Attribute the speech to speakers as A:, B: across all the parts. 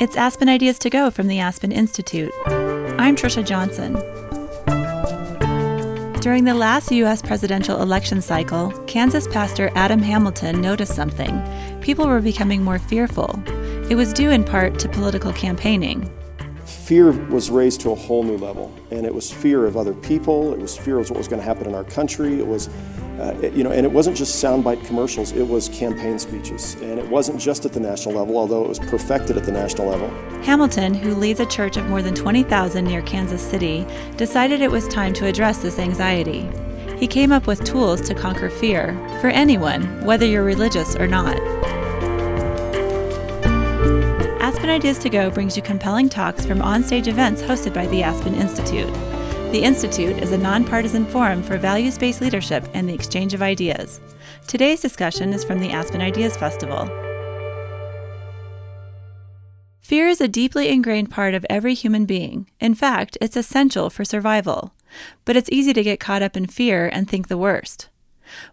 A: It's Aspen Ideas to Go from the Aspen Institute. I'm Trisha Johnson. During the last U.S. presidential election cycle, Kansas pastor Adam Hamilton noticed something. People were becoming more fearful. It was due in part to political campaigning.
B: Fear was raised to a whole new level, and it was fear of other people. It was fear of what was going to happen in our country. It was uh, you know, and it wasn't just soundbite commercials, it was campaign speeches. And it wasn't just at the national level, although it was perfected at the national level.
A: Hamilton, who leads a church of more than 20,000 near Kansas City, decided it was time to address this anxiety. He came up with tools to conquer fear for anyone, whether you're religious or not. Aspen Ideas to Go brings you compelling talks from onstage events hosted by the Aspen Institute. The Institute is a nonpartisan forum for values based leadership and the exchange of ideas. Today's discussion is from the Aspen Ideas Festival. Fear is a deeply ingrained part of every human being. In fact, it's essential for survival. But it's easy to get caught up in fear and think the worst.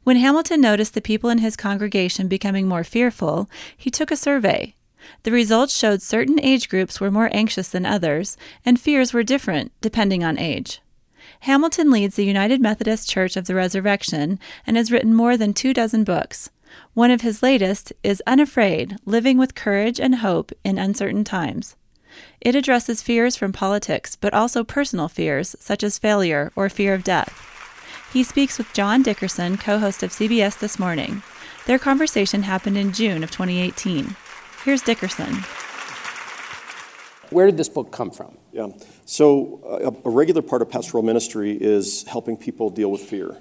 A: When Hamilton noticed the people in his congregation becoming more fearful, he took a survey. The results showed certain age groups were more anxious than others, and fears were different depending on age. Hamilton leads the United Methodist Church of the Resurrection and has written more than two dozen books. One of his latest is Unafraid Living with Courage and Hope in Uncertain Times. It addresses fears from politics, but also personal fears, such as failure or fear of death. He speaks with John Dickerson, co host of CBS This Morning. Their conversation happened in June of 2018. Here's Dickerson.
C: Where did this book come from?
B: Yeah. So, a, a regular part of pastoral ministry is helping people deal with fear.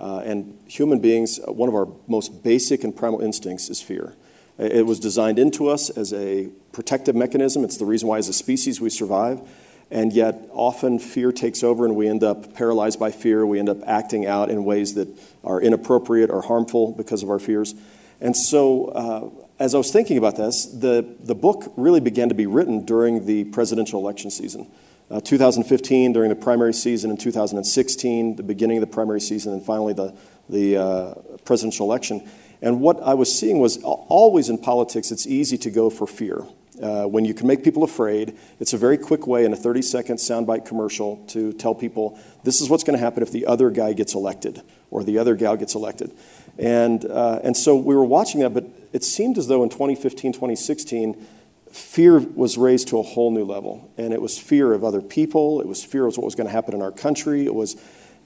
B: Uh, and human beings, uh, one of our most basic and primal instincts is fear. It was designed into us as a protective mechanism. It's the reason why, as a species, we survive. And yet, often fear takes over, and we end up paralyzed by fear. We end up acting out in ways that are inappropriate or harmful because of our fears. And so, uh, as I was thinking about this, the, the book really began to be written during the presidential election season. Uh, 2015, during the primary season, in 2016, the beginning of the primary season, and finally the, the uh, presidential election. And what I was seeing was always in politics, it's easy to go for fear. Uh, when you can make people afraid, it's a very quick way in a 30 second soundbite commercial to tell people this is what's going to happen if the other guy gets elected or the other gal gets elected. And, uh, and so we were watching that, but it seemed as though in 2015, 2016, fear was raised to a whole new level. And it was fear of other people, it was fear of what was going to happen in our country, it was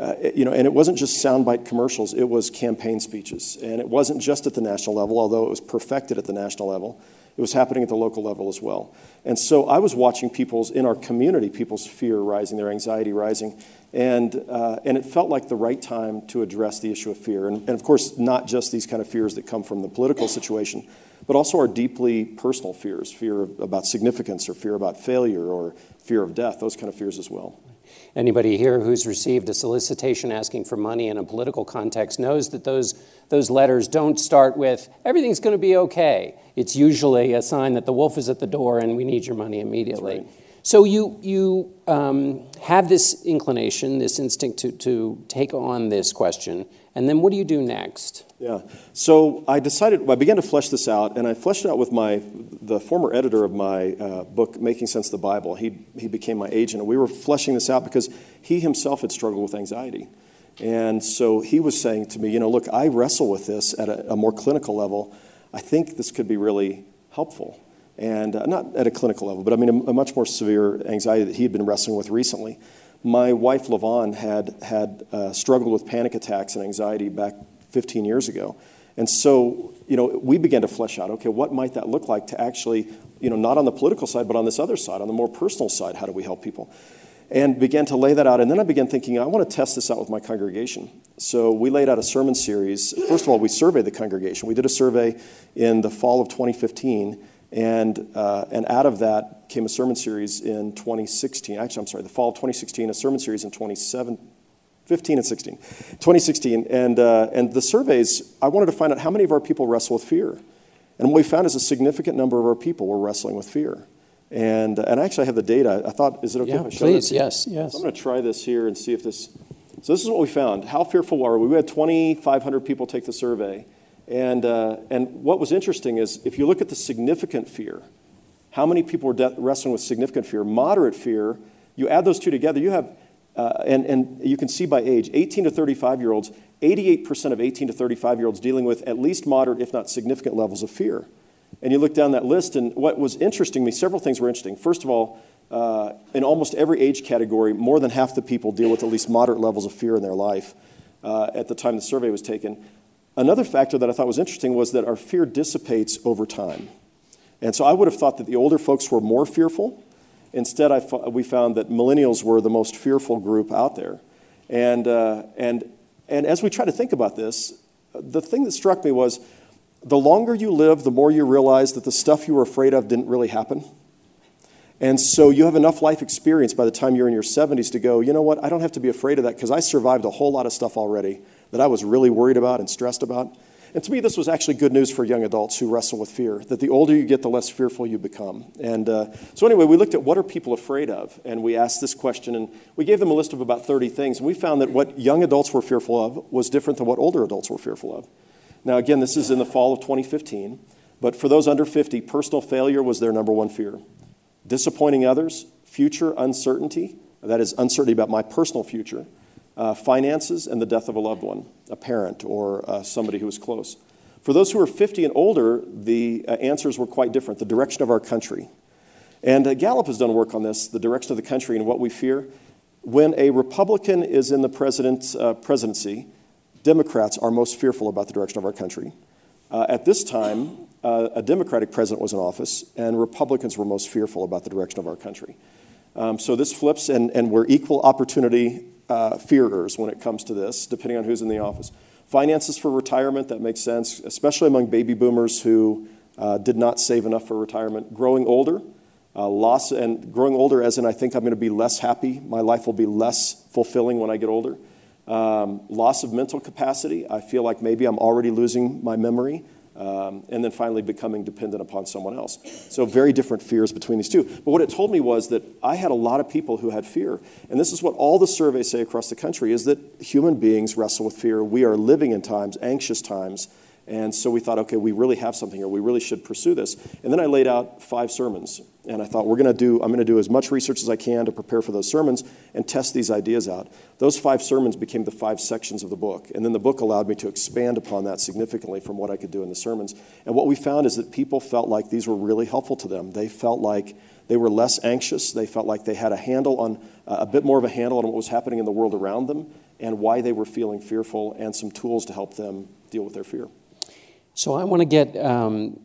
B: uh, you know, and it wasn't just soundbite commercials, it was campaign speeches. And it wasn't just at the national level, although it was perfected at the national level. It was happening at the local level as well. And so I was watching people's, in our community, people's fear rising, their anxiety rising. And, uh, and it felt like the right time to address the issue of fear. And, and of course, not just these kind of fears that come from the political situation, but also our deeply personal fears fear of, about significance, or fear about failure, or fear of death, those kind of fears as well.
C: Anybody here who's received a solicitation asking for money in a political context knows that those, those letters don't start with, everything's going to be okay. It's usually a sign that the wolf is at the door and we need your money immediately. Right. So you, you um, have this inclination, this instinct to, to take on this question, and then what do you do next?
B: Yeah. So I decided, I began to flesh this out, and I fleshed it out with my, the former editor of my uh, book, Making Sense of the Bible. He, he became my agent, and we were fleshing this out because he himself had struggled with anxiety. And so he was saying to me, you know, look, I wrestle with this at a, a more clinical level. I think this could be really helpful and uh, not at a clinical level, but I mean a, a, much more severe anxiety that he had been wrestling with recently. My wife, Lavon, had, had uh, struggled with panic attacks and anxiety back 15 years ago. And so, you know, we began to flesh out, okay, what might that look like to actually, you know, not on the political side, but on this other side, on the more personal side, how do we help people? And began to lay that out. And then I began thinking, I want to test this out with my congregation. So we laid out a sermon series. First of all, we surveyed the congregation. We did a survey in the fall of 2015 and, uh, and out of that came a sermon series in 2016. Actually, I'm sorry, the fall of 2016, a sermon series in 2015 and 16. 2016. And, uh, and the surveys, I wanted to find out how many of our people wrestle with fear. And what we found is a significant number of our people were wrestling with fear. And, and I actually have the data. I thought, is it okay
C: yeah,
B: if I show
C: please, yes, yes.
B: So I'm going to try this here and see if this. So this is what we found. How fearful are we? We had 2,500 people take the survey. And, uh, and what was interesting is if you look at the significant fear, how many people were de- wrestling with significant fear, moderate fear. You add those two together, you have, uh, and, and you can see by age, 18 to 35 year olds, 88% of 18 to 35 year olds dealing with at least moderate, if not significant levels of fear. And you look down that list, and what was interesting to me, several things were interesting. First of all, uh, in almost every age category, more than half the people deal with at least moderate levels of fear in their life uh, at the time the survey was taken. Another factor that I thought was interesting was that our fear dissipates over time. And so I would have thought that the older folks were more fearful. Instead, I fo- we found that millennials were the most fearful group out there. And, uh, and, and as we try to think about this, the thing that struck me was the longer you live, the more you realize that the stuff you were afraid of didn't really happen. And so you have enough life experience by the time you're in your 70s to go, you know what, I don't have to be afraid of that because I survived a whole lot of stuff already that I was really worried about and stressed about. And to me, this was actually good news for young adults who wrestle with fear, that the older you get, the less fearful you become. And uh, so, anyway, we looked at what are people afraid of, and we asked this question, and we gave them a list of about 30 things. And we found that what young adults were fearful of was different than what older adults were fearful of. Now, again, this is in the fall of 2015, but for those under 50, personal failure was their number one fear disappointing others, future uncertainty, that is, uncertainty about my personal future, uh, finances, and the death of a loved one, a parent or uh, somebody who was close. For those who are 50 and older, the uh, answers were quite different. The direction of our country. And uh, Gallup has done work on this, the direction of the country and what we fear. When a Republican is in the president's uh, presidency, Democrats are most fearful about the direction of our country. Uh, at this time, uh, a Democratic president was in office, and Republicans were most fearful about the direction of our country. Um, so this flips, and, and we're equal opportunity uh, fearers when it comes to this, depending on who's in the office. Finances for retirement, that makes sense, especially among baby boomers who uh, did not save enough for retirement. Growing older, uh, loss, and growing older as in I think I'm going to be less happy, my life will be less fulfilling when I get older. Um, loss of mental capacity, I feel like maybe I'm already losing my memory. Um, and then finally becoming dependent upon someone else. So, very different fears between these two. But what it told me was that I had a lot of people who had fear. And this is what all the surveys say across the country is that human beings wrestle with fear. We are living in times, anxious times. And so we thought, okay, we really have something here. We really should pursue this. And then I laid out five sermons. And I thought, we're going to do, I'm going to do as much research as I can to prepare for those sermons and test these ideas out. Those five sermons became the five sections of the book. And then the book allowed me to expand upon that significantly from what I could do in the sermons. And what we found is that people felt like these were really helpful to them. They felt like they were less anxious. They felt like they had a handle on, uh, a bit more of a handle on what was happening in the world around them and why they were feeling fearful and some tools to help them deal with their fear.
C: So I want to get um,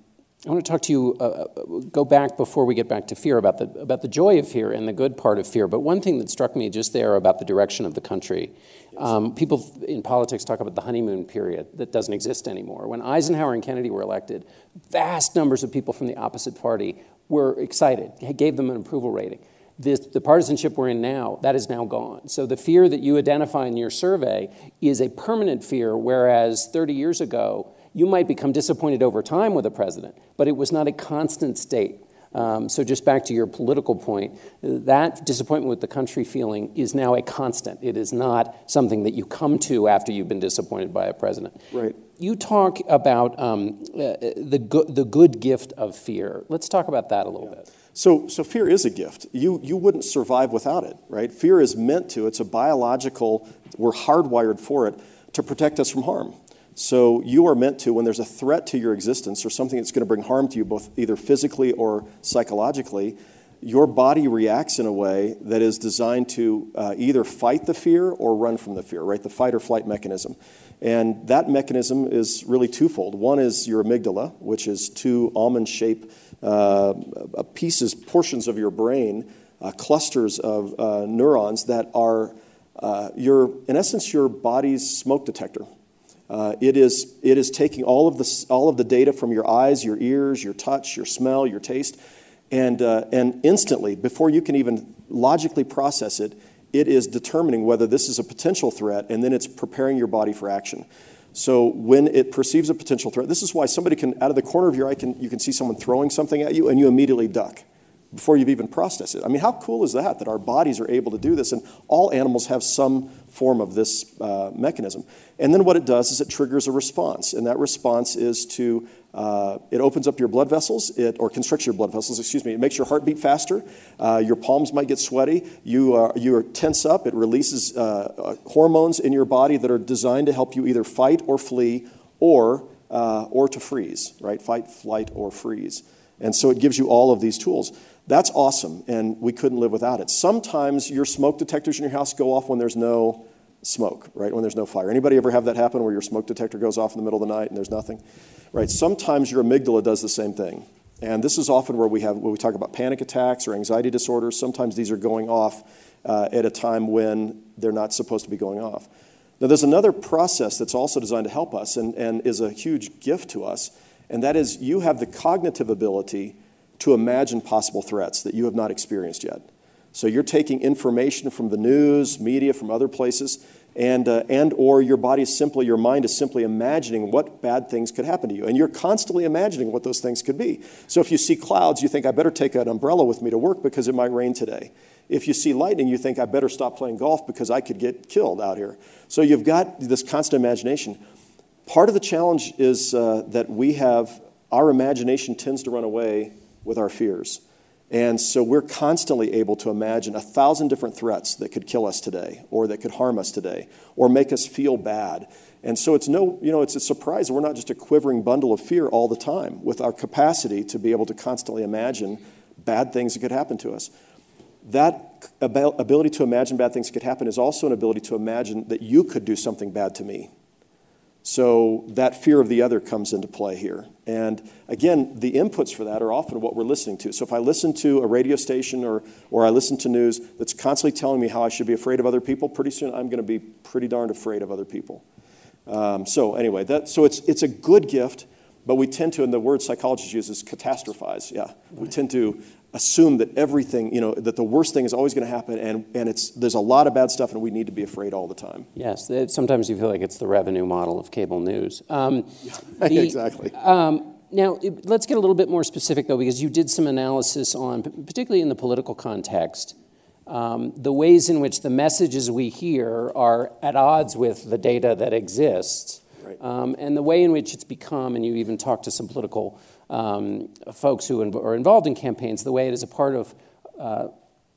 C: I want to talk to you, uh, go back before we get back to fear about the, about the joy of fear and the good part of fear. But one thing that struck me just there about the direction of the country um, people in politics talk about the honeymoon period that doesn't exist anymore. When Eisenhower and Kennedy were elected, vast numbers of people from the opposite party were excited, gave them an approval rating. This, the partisanship we're in now, that is now gone. So the fear that you identify in your survey is a permanent fear, whereas 30 years ago, you might become disappointed over time with a president, but it was not a constant state. Um, so, just back to your political point, that disappointment with the country feeling is now a constant. It is not something that you come to after you've been disappointed by a president.
B: Right.
C: You talk about um, uh, the, go- the good gift of fear. Let's talk about that a little yeah. bit.
B: So, so fear is a gift. You, you wouldn't survive without it, right? Fear is meant to, it's a biological, we're hardwired for it to protect us from harm. So you are meant to, when there's a threat to your existence or something that's going to bring harm to you, both either physically or psychologically, your body reacts in a way that is designed to uh, either fight the fear or run from the fear, right? The fight or flight mechanism. And that mechanism is really twofold. One is your amygdala, which is two almond shaped uh, pieces, portions of your brain, uh, clusters of uh, neurons that are uh, your, in essence, your body's smoke detector. Uh, it, is, it is taking all of, the, all of the data from your eyes, your ears, your touch, your smell, your taste, and, uh, and instantly, before you can even logically process it, it is determining whether this is a potential threat, and then it's preparing your body for action. So when it perceives a potential threat, this is why somebody can, out of the corner of your eye, can, you can see someone throwing something at you, and you immediately duck before you've even processed it. I mean, how cool is that, that our bodies are able to do this? And all animals have some form of this uh, mechanism. And then what it does is it triggers a response. And that response is to, uh, it opens up your blood vessels, it, or constricts your blood vessels, excuse me. It makes your heart beat faster. Uh, your palms might get sweaty. You are, you are tense up. It releases uh, uh, hormones in your body that are designed to help you either fight or flee or, uh, or to freeze, right? Fight, flight, or freeze. And so it gives you all of these tools. That's awesome, and we couldn't live without it. Sometimes your smoke detectors in your house go off when there's no smoke, right? When there's no fire. Anybody ever have that happen where your smoke detector goes off in the middle of the night and there's nothing? Right. Sometimes your amygdala does the same thing. And this is often where we have when we talk about panic attacks or anxiety disorders. Sometimes these are going off uh, at a time when they're not supposed to be going off. Now, there's another process that's also designed to help us and, and is a huge gift to us, and that is you have the cognitive ability to imagine possible threats that you have not experienced yet. So you're taking information from the news, media, from other places, and, uh, and or your body is simply, your mind is simply imagining what bad things could happen to you. And you're constantly imagining what those things could be. So if you see clouds, you think, I better take an umbrella with me to work because it might rain today. If you see lightning, you think, I better stop playing golf because I could get killed out here. So you've got this constant imagination. Part of the challenge is uh, that we have, our imagination tends to run away with our fears. And so we're constantly able to imagine a thousand different threats that could kill us today, or that could harm us today, or make us feel bad. And so it's no, you know, it's a surprise we're not just a quivering bundle of fear all the time with our capacity to be able to constantly imagine bad things that could happen to us. That ability to imagine bad things could happen is also an ability to imagine that you could do something bad to me so that fear of the other comes into play here. And again, the inputs for that are often what we're listening to. So if I listen to a radio station or, or I listen to news that's constantly telling me how I should be afraid of other people, pretty soon I'm going to be pretty darned afraid of other people. Um, so anyway, that, so it's, it's a good gift, but we tend to, and the word psychologists use is catastrophize. Yeah, we tend to assume that everything, you know, that the worst thing is always going to happen, and, and it's, there's a lot of bad stuff, and we need to be afraid all the time.
C: Yes, it, sometimes you feel like it's the revenue model of cable news. Um,
B: the, exactly.
C: Um, now, it, let's get a little bit more specific, though, because you did some analysis on, particularly in the political context, um, the ways in which the messages we hear are at odds with the data that exists, right. Um, and the way in which it's become, and you even talked to some political um, folks who are involved in campaigns the way it is a part of uh,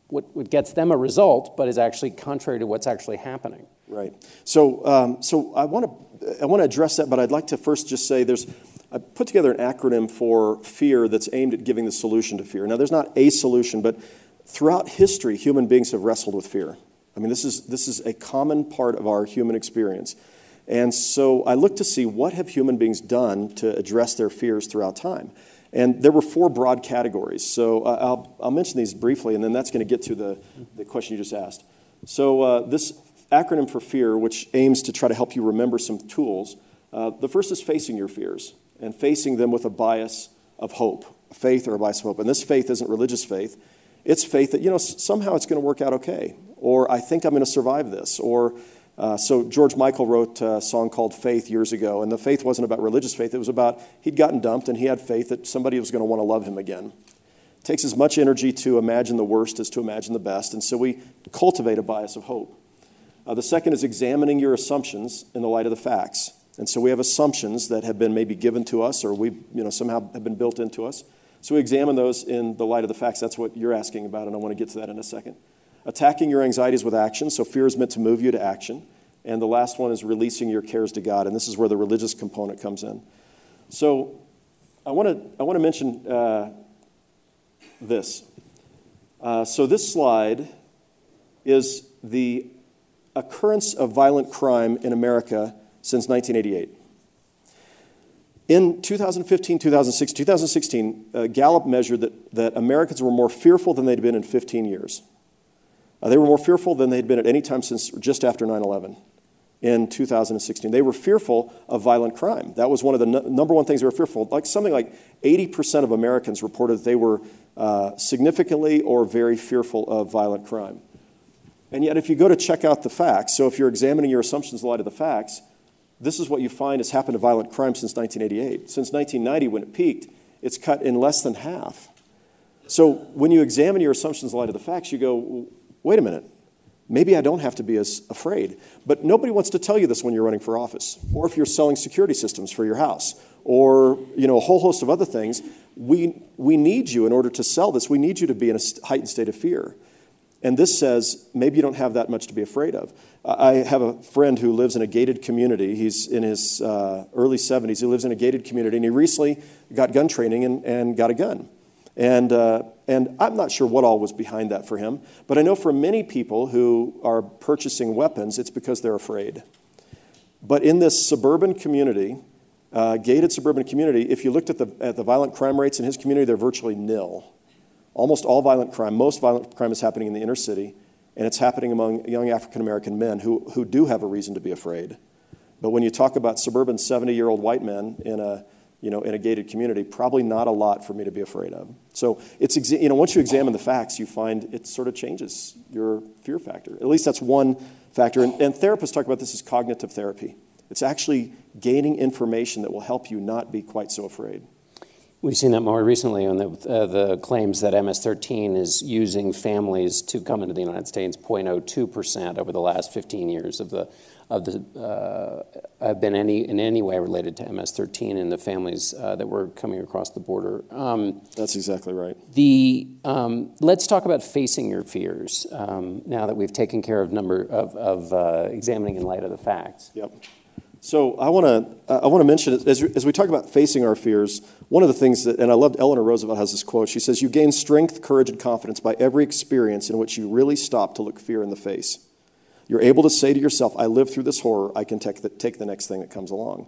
C: what, what, gets them a result, but is actually contrary to what's actually happening.
B: Right. So, um, so I want to I want to address that, but I'd like to first just say there's I put together an acronym for fear that's aimed at giving the solution to fear. Now, there's not a solution, but throughout history, human beings have wrestled with fear. I mean, this is this is a common part of our human experience. And so I looked to see what have human beings done to address their fears throughout time. And there were four broad categories. So uh, I'll, I'll mention these briefly, and then that's going to get to the, the question you just asked. So uh, this acronym for fear, which aims to try to help you remember some tools, uh, the first is facing your fears and facing them with a bias of hope, faith or a bias of hope. And this faith isn't religious faith. It's faith that, you know, somehow it's going to work out okay. Or I think I'm going to survive this. Or uh, so George Michael wrote a song called Faith years ago, and the faith wasn't about religious faith. It was about he'd gotten dumped and he had faith that somebody was going to want to love him again. It takes as much energy to imagine the worst as to imagine the best, and so we cultivate a bias of hope. Uh, the second is examining your assumptions in the light of the facts. And so we have assumptions that have been maybe given to us or we you know, somehow have been built into us. So we examine those in the light of the facts. That's what you're asking about, and I want to get to that in a second attacking your anxieties with action. So fear is meant to move you to action. And the last one is releasing your cares to God. And this is where the religious component comes in. So I want to, I want to mention uh, this. Uh, so this slide is the occurrence of violent crime in America since 1988. In 2015, 2016, 2016 uh, Gallup measured that, that Americans were more fearful than they'd been in 15 years. Uh, they were more fearful than they'd been at any time since just after 9 11 in 2016. They were fearful of violent crime. That was one of the number one things they were fearful. Like something like 80% of Americans reported that they were uh, significantly or very fearful of violent crime. And yet, if you go to check out the facts, so if you're examining your assumptions in light of the facts, this is what you find has happened to violent crime since 1988. Since 1990, when it peaked, it's cut in less than half. So when you examine your assumptions in light of the facts, you go, wait a minute, maybe I don't have to be as afraid. But nobody wants to tell you this when you're running for office, or if you're selling security systems for your house, or you know a whole host of other things. We we need you in order to sell this. We need you to be in a heightened state of fear. And this says maybe you don't have that much to be afraid of. I have a friend who lives in a gated community. He's in his uh, early 70s. He lives in a gated community, and he recently got gun training and, and got a gun. And, uh, and I'm not sure what all was behind that for him, but I know for many people who are purchasing weapons, it's because they're afraid. But in this suburban community, uh, gated suburban community, if you looked at the, at the violent crime rates in his community, they're virtually nil. Almost all violent crime, most violent crime is happening in the inner city, and it's happening among young African American men who, who do have a reason to be afraid. But when you talk about suburban 70 year old white men in a you know, in a gated community, probably not a lot for me to be afraid of. So it's, you know, once you examine the facts, you find it sort of changes your fear factor. At least that's one factor. And, and therapists talk about this as cognitive therapy. It's actually gaining information that will help you not be quite so afraid.
C: We've seen that more recently on the, uh, the claims that MS-13 is using families to come into the United States 0.02% over the last 15 years of the of the uh, have been any in any way related to MS-13 and the families uh, that were coming across the border.
B: Um, That's exactly right.
C: The um, let's talk about facing your fears um, now that we've taken care of number of, of uh, examining in light of the facts.
B: Yep. So I want to I want to mention as, as we talk about facing our fears. One of the things that, and I loved Eleanor Roosevelt has this quote. She says, "You gain strength, courage, and confidence by every experience in which you really stop to look fear in the face." You're able to say to yourself, I lived through this horror, I can take the, take the next thing that comes along.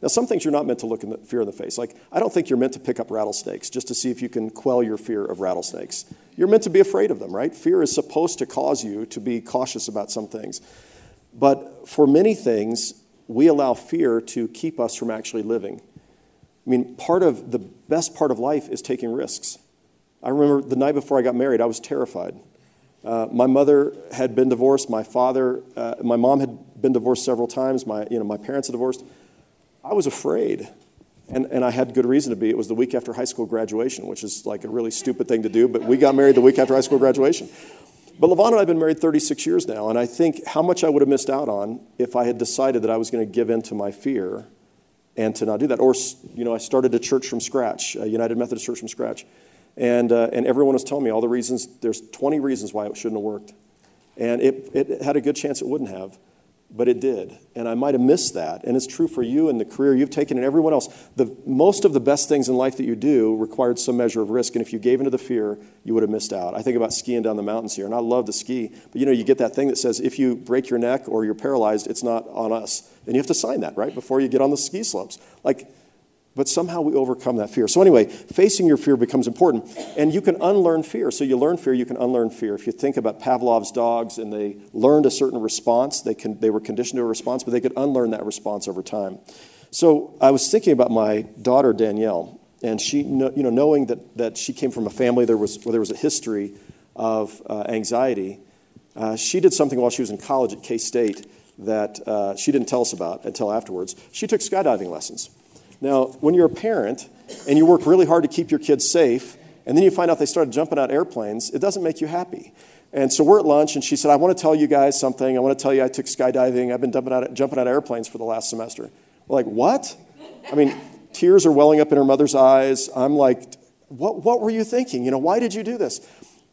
B: Now, some things you're not meant to look in the, fear in the face. Like, I don't think you're meant to pick up rattlesnakes just to see if you can quell your fear of rattlesnakes. You're meant to be afraid of them, right? Fear is supposed to cause you to be cautious about some things. But for many things, we allow fear to keep us from actually living. I mean, part of the best part of life is taking risks. I remember the night before I got married, I was terrified. Uh, my mother had been divorced. My father, uh, my mom had been divorced several times. My, you know, my parents had divorced. I was afraid. And, and I had good reason to be. It was the week after high school graduation, which is like a really stupid thing to do, but we got married the week after high school graduation. But Lavon and I have been married 36 years now, and I think how much I would have missed out on if I had decided that I was going to give in to my fear and to not do that. Or, you know, I started a church from scratch, a United Methodist Church from scratch. And, uh, and everyone was telling me all the reasons, there's 20 reasons why it shouldn't have worked. And it, it had a good chance it wouldn't have, but it did. And I might have missed that. And it's true for you and the career you've taken and everyone else. The, most of the best things in life that you do required some measure of risk. And if you gave into the fear, you would have missed out. I think about skiing down the mountains here, and I love to ski. But you know, you get that thing that says if you break your neck or you're paralyzed, it's not on us. And you have to sign that, right, before you get on the ski slopes. Like, but somehow we overcome that fear. So, anyway, facing your fear becomes important. And you can unlearn fear. So, you learn fear, you can unlearn fear. If you think about Pavlov's dogs and they learned a certain response, they, can, they were conditioned to a response, but they could unlearn that response over time. So, I was thinking about my daughter, Danielle, and she, you know, knowing that, that she came from a family there was, where there was a history of uh, anxiety, uh, she did something while she was in college at K State that uh, she didn't tell us about until afterwards. She took skydiving lessons. Now, when you're a parent and you work really hard to keep your kids safe, and then you find out they started jumping out airplanes, it doesn't make you happy. And so we're at lunch, and she said, I want to tell you guys something. I want to tell you I took skydiving. I've been jumping out, jumping out of airplanes for the last semester. We're like, what? I mean, tears are welling up in her mother's eyes. I'm like, what, what were you thinking? You know, why did you do this?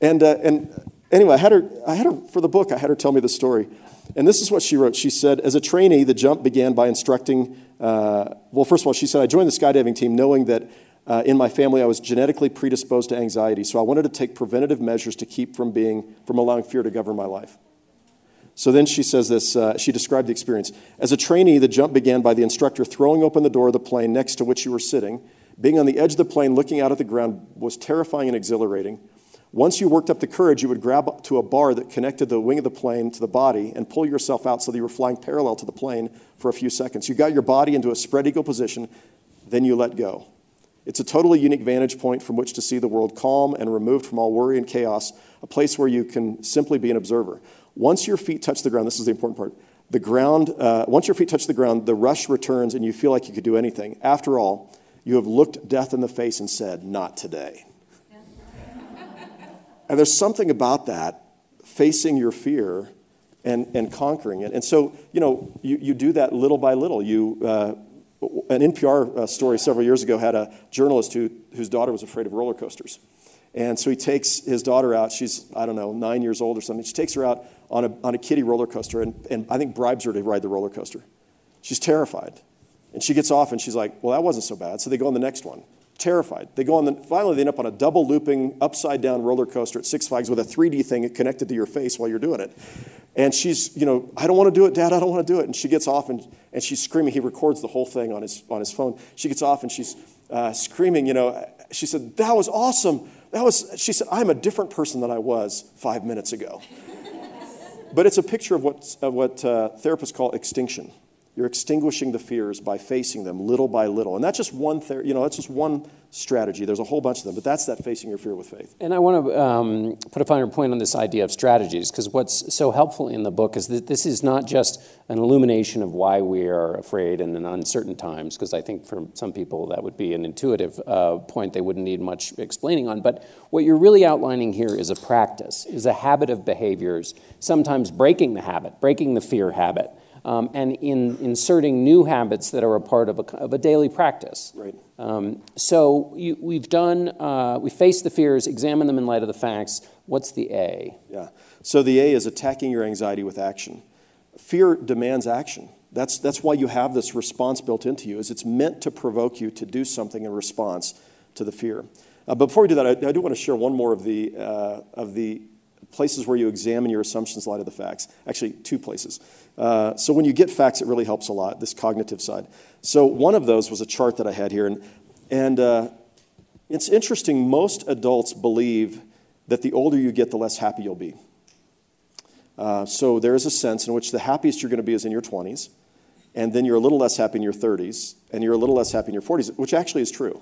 B: And, uh, and anyway, I had, her, I had her, for the book, I had her tell me the story. And this is what she wrote. She said, As a trainee, the jump began by instructing uh, well, first of all, she said, I joined the skydiving team knowing that uh, in my family I was genetically predisposed to anxiety, so I wanted to take preventative measures to keep from being, from allowing fear to govern my life. So then she says this, uh, she described the experience. As a trainee, the jump began by the instructor throwing open the door of the plane next to which you were sitting. Being on the edge of the plane looking out at the ground was terrifying and exhilarating. Once you worked up the courage, you would grab to a bar that connected the wing of the plane to the body and pull yourself out so that you were flying parallel to the plane for a few seconds. You got your body into a spread eagle position, then you let go. It's a totally unique vantage point from which to see the world calm and removed from all worry and chaos, a place where you can simply be an observer. Once your feet touch the ground, this is the important part. The ground, uh, once your feet touch the ground, the rush returns and you feel like you could do anything. After all, you have looked death in the face and said, Not today. And there's something about that, facing your fear and, and conquering it. And so, you know, you, you do that little by little. You, uh, an NPR uh, story several years ago had a journalist who, whose daughter was afraid of roller coasters. And so he takes his daughter out. She's, I don't know, nine years old or something. She takes her out on a, on a kiddie roller coaster and, and I think bribes her to ride the roller coaster. She's terrified. And she gets off and she's like, well, that wasn't so bad. So they go on the next one. Terrified. They go on the, finally they end up on a double looping, upside down roller coaster at Six Flags with a 3D thing connected to your face while you're doing it. And she's, you know, I don't want to do it, Dad, I don't want to do it. And she gets off and, and she's screaming. He records the whole thing on his, on his phone. She gets off and she's uh, screaming, you know, she said, That was awesome. That was, she said, I'm a different person than I was five minutes ago. but it's a picture of what, of what uh, therapists call extinction. You're extinguishing the fears by facing them little by little. And that's just one, ther- you know, that's just one strategy. There's a whole bunch of them, but that's that facing your fear with faith.
C: And I want to um, put a finer point on this idea of strategies, because what's so helpful in the book is that this is not just an illumination of why we are afraid in uncertain times, because I think for some people that would be an intuitive uh, point they wouldn't need much explaining on. But what you're really outlining here is a practice, is a habit of behaviors, sometimes breaking the habit, breaking the fear habit um, and in inserting new habits that are a part of a, of a daily practice.
B: Right.
C: Um, so you, we've done, uh, we faced the fears, examine them in light of the facts. What's the A?
B: Yeah. So the A is attacking your anxiety with action. Fear demands action. That's, that's why you have this response built into you, is it's meant to provoke you to do something in response to the fear. Uh, but before we do that, I, I, do want to share one more of the, uh, of the places where you examine your assumptions in light of the facts. Actually, two places. Uh, so when you get facts, it really helps a lot, this cognitive side. So one of those was a chart that I had here. And, and uh, it's interesting, most adults believe that the older you get, the less happy you'll be. Uh, so there is a sense in which the happiest you're going to be is in your 20s, and then you're a little less happy in your 30s, and you're a little less happy in your 40s, which actually is true.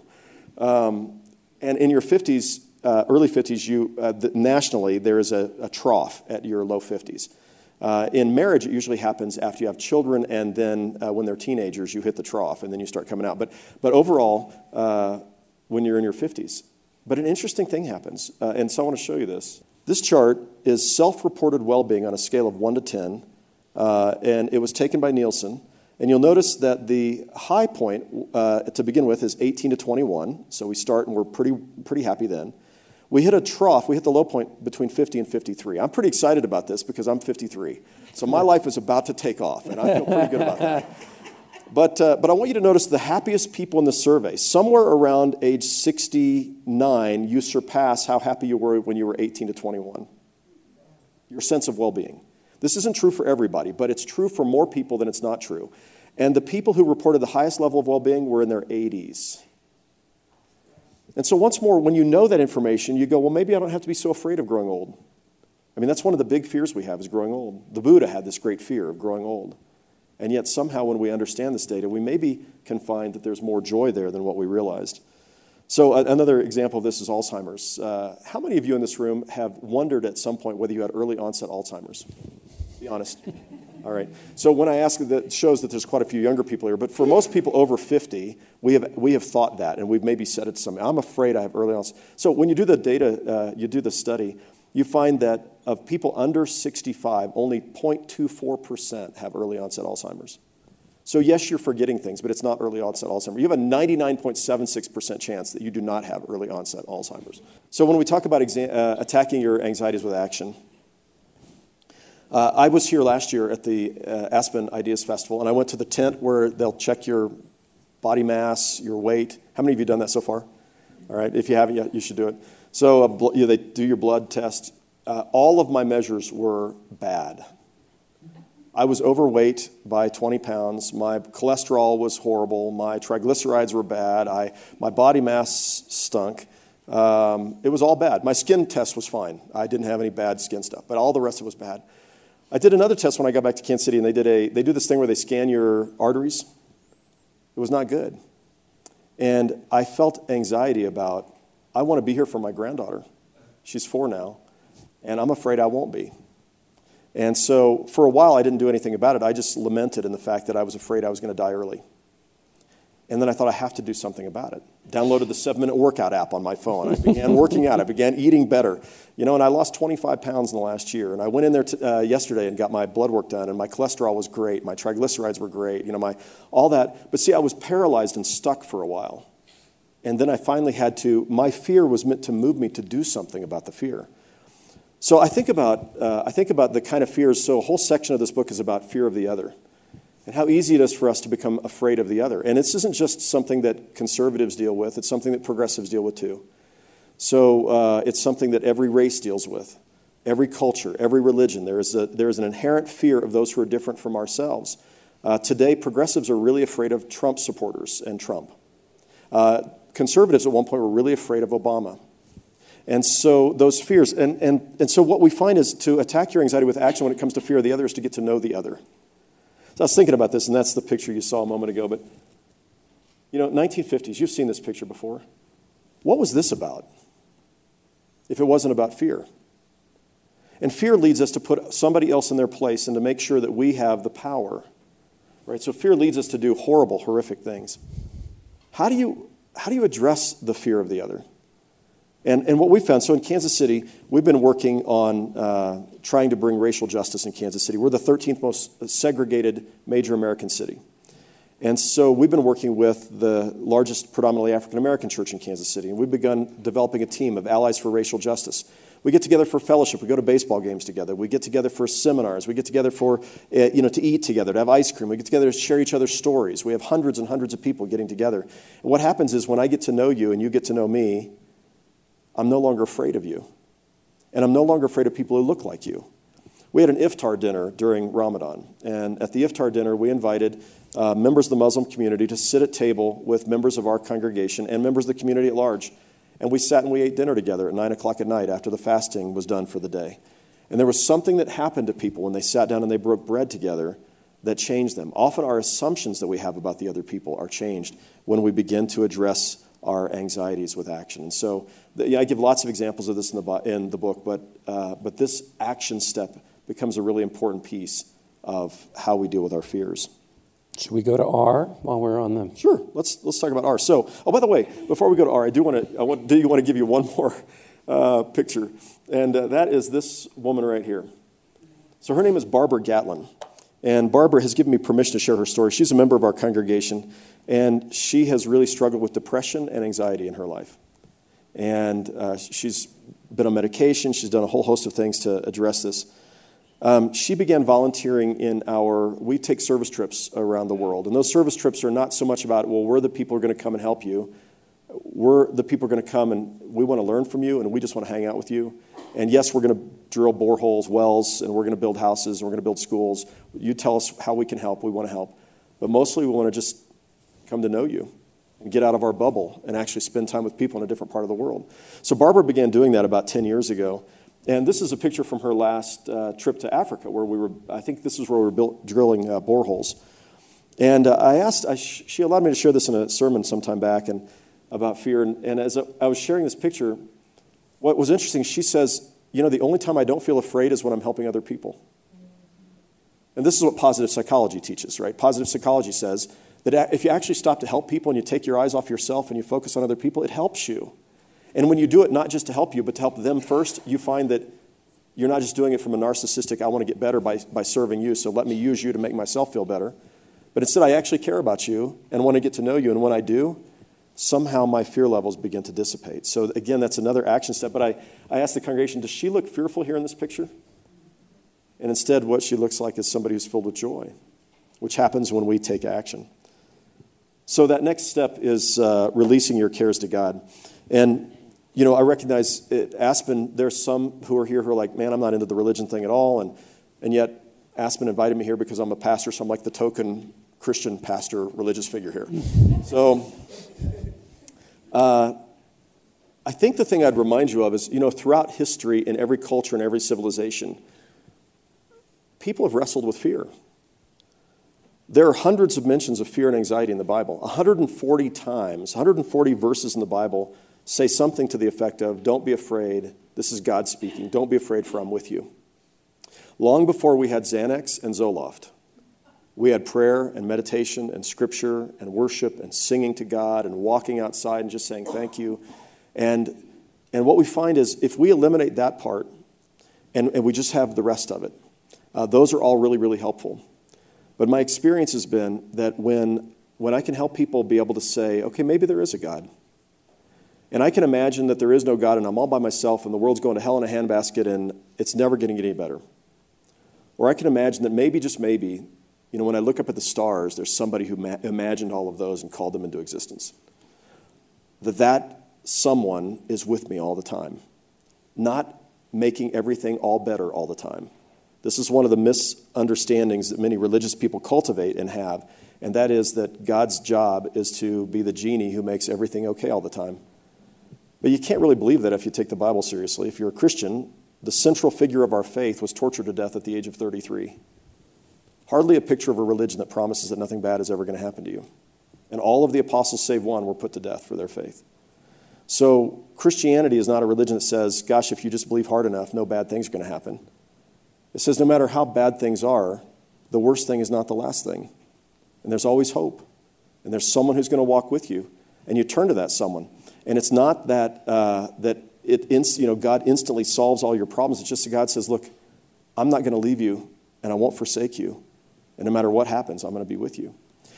B: Um, and in your 50s, uh, early 50s, you, uh, the, nationally, there is a, a, trough at your low 50s. Uh, in marriage, it usually happens after you have children, and then uh, when they're teenagers, you hit the trough, and then you start coming out. But, but overall, uh, when you're in your 50s. But an interesting thing happens, uh, and so I want to show you this. This chart is self reported well being on a scale of 1 to 10, and it was taken by Nielsen. And you'll notice that the high point to begin with is 18 to 21, so we start and we're pretty, pretty happy then. We hit a trough, we hit the low point between 50 and 53. I'm pretty excited about this because I'm 53. So my life is about to take off, and I feel pretty good about that. But, uh, but I want you to notice the happiest people in the survey. Somewhere around age 69, you surpass how happy you were when you were 18 to 21. Your sense of well being. This isn't true for everybody, but it's true for more people than it's not true. And the people who reported the highest level of well being were in their 80s. And so, once more, when you know that information, you go, well, maybe I don't have to be so afraid of growing old. I mean, that's one of the big fears we have is growing old. The Buddha had this great fear of growing old. And yet, somehow, when we understand this data, we maybe can find that there's more joy there than what we realized. So, another example of this is Alzheimer's. Uh, how many of you in this room have wondered at some point whether you had early onset Alzheimer's? Be honest. All right. So when I ask, that shows that there's quite a few younger people here. But for most people over 50, we have we have thought that, and we've maybe said it some. I'm afraid I have early onset. So when you do the data, uh, you do the study, you find that of people under 65, only 0.24 percent have early onset Alzheimer's. So yes, you're forgetting things, but it's not early onset Alzheimer's. You have a 99.76 percent chance that you do not have early onset Alzheimer's. So when we talk about exa- uh, attacking your anxieties with action. Uh, I was here last year at the uh, Aspen Ideas Festival, and I went to the tent where they'll check your body mass, your weight. How many of you done that so far? All right, if you haven't yet, you should do it. So you know, they do your blood test. Uh, all of my measures were bad. I was overweight by 20 pounds. My cholesterol was horrible. My triglycerides were bad. I, my body mass stunk. Um, it was all bad. My skin test was fine. I didn't have any bad skin stuff, but all the rest of it was bad. I did another test when I got back to Kansas City, and they, did a, they do this thing where they scan your arteries. It was not good. And I felt anxiety about, I want to be here for my granddaughter. She's four now, and I'm afraid I won't be. And so for a while, I didn't do anything about it. I just lamented in the fact that I was afraid I was going to die early. And then I thought I have to do something about it. Downloaded the seven minute workout app on my phone. I began working out. I began eating better. You know, and I lost 25 pounds in the last year. And I went in there t- uh, yesterday and got my blood work done, and my cholesterol was great. My triglycerides were great. You know, my all that. But see, I was paralyzed and stuck for a while. And then I finally had to, my fear was meant to move me to do something about the fear. So I think about, uh, I think about the kind of fears. So a whole section of this book is about fear of the other and how easy it is for us to become afraid of the other. And this isn't just something that conservatives deal with, it's something that progressives deal with too. So uh, it's something that every race deals with, every culture, every religion. There is, a, there is an inherent fear of those who are different from ourselves. Uh, today, progressives are really afraid of Trump supporters and Trump. Uh, conservatives at one point were really afraid of Obama. And so those fears, and, and, and so what we find is to attack your anxiety with action when it comes to fear of the other is to get to know the other. So I was thinking about this, and that's the picture you saw a moment ago. But, you know, 1950s, you've seen this picture before. What was this about if it wasn't about fear? And fear leads us to put somebody else in their place and to make sure that we have the power. Right? So fear leads us to do horrible, horrific things. How do you, how do you address the fear of the other? And, and what we found, so in Kansas City, we've been working on uh, trying to bring racial justice in Kansas City. We're the 13th most segregated major American city. And so we've been working with the largest predominantly African American church in Kansas City, and we've begun developing a team of allies for racial justice. We get together for fellowship. We go to baseball games together. We get together for seminars. We get together for, uh, you know, to eat together, to have ice cream. We get together to share each other's stories. We have hundreds and hundreds of people getting together. And what happens is when I get to know you and you get to know me, I'm no longer afraid of you. And I'm no longer afraid of people who look like you. We had an iftar dinner during Ramadan. And at the iftar dinner, we invited uh, members of the Muslim community to sit at table with members of our congregation and members of the community at large. And we sat and we ate dinner together at 9 o'clock at night after the fasting was done for the day. And there was something that happened to people when they sat down and they broke bread together that changed them. Often our assumptions that we have about the other people are changed when we begin to address our anxieties with action. And so yeah, I give lots of examples of this in the, in the book, but, uh, but this action step becomes a really important piece of how we deal with our fears.
C: Should we go to R while we're on the?
B: Sure. Let's let's talk about R. So, oh, by the way, before we go to R, I do want to I want, do you want to give you one more uh, picture, and uh, that is this woman right here. So her name is Barbara Gatlin, and Barbara has given me permission to share her story. She's a member of our congregation, and she has really struggled with depression and anxiety in her life. And uh, she's been on medication, she's done a whole host of things to address this. Um, she began volunteering in our, we take service trips around the world. And those service trips are not so much about, well, we're the people who are going to come and help you. We're the people are going to come and we want to learn from you and we just want to hang out with you. And yes, we're going to drill boreholes, wells, and we're going to build houses and we're going to build schools. You tell us how we can help, we want to help. But mostly we want to just come to know you and get out of our bubble and actually spend time with people in a different part of the world. So Barbara began doing that about 10 years ago. And this is a picture from her last uh, trip to Africa, where we were, I think this is where we were built, drilling uh, boreholes. And uh, I asked, I sh- she allowed me to share this in a sermon sometime back and, about fear. And, and as I was sharing this picture, what was interesting, she says, You know, the only time I don't feel afraid is when I'm helping other people. And this is what positive psychology teaches, right? Positive psychology says that if you actually stop to help people and you take your eyes off yourself and you focus on other people, it helps you. And when you do it not just to help you, but to help them first, you find that you're not just doing it from a narcissistic, I want to get better by, by serving you, so let me use you to make myself feel better. But instead, I actually care about you and want to get to know you. And when I do, somehow my fear levels begin to dissipate. So, again, that's another action step. But I, I asked the congregation, does she look fearful here in this picture? And instead, what she looks like is somebody who's filled with joy, which happens when we take action. So that next step is uh, releasing your cares to God. And, you know, I recognize at Aspen, there's some who are here who are like, man, I'm not into the religion thing at all. And, and yet, Aspen invited me here because I'm a pastor, so I'm like the token Christian pastor, religious figure here. So, uh, I think the thing I'd remind you of is, you know, throughout history, in every culture, and every civilization, people have wrestled with fear. There are hundreds of mentions of fear and anxiety in the Bible. 140 times, 140 verses in the Bible say something to the effect of, Don't be afraid. This is God speaking. Don't be afraid, for I'm with you. Long before we had Xanax and Zoloft, We had prayer and meditation and scripture and worship and singing to God and walking outside and just saying thank you. And, and what we find is if we eliminate that part and, and we just have the rest of it, uh, those are all really, really helpful. But my experience has been that when, when I can help people be able to say, okay, maybe there is a God. And I can imagine that there is no God and I'm all by myself and the world's going to hell in a handbasket and it's never going to get any better. Or I can imagine that maybe, just maybe, you know, when I look up at the stars, there's somebody who ma- imagined all of those and called them into existence. That that someone is with me all the time, not making everything all better all the time. This is one of the misunderstandings that many religious people cultivate and have, and that is that God's job is to be the genie who makes everything okay all the time. But you can't really believe that if you take the Bible seriously. If you're a Christian, the central figure of our faith was tortured to death at the age of 33. Hardly a picture of a religion that promises that nothing bad is ever going to happen to you. And all of the apostles, save one, were put to death for their faith. So, Christianity is not a religion that says, gosh, if you just believe hard enough, no bad things are going to happen. It says, no matter how bad things are, the worst thing is not the last thing. And there's always hope. And there's someone who's going to walk with you. And you turn to that someone. And it's not that, uh, that it, you know, God instantly solves all your problems. It's just that God says, look, I'm not going to leave you and I won't forsake you. And no matter what happens, I'm going to be with you.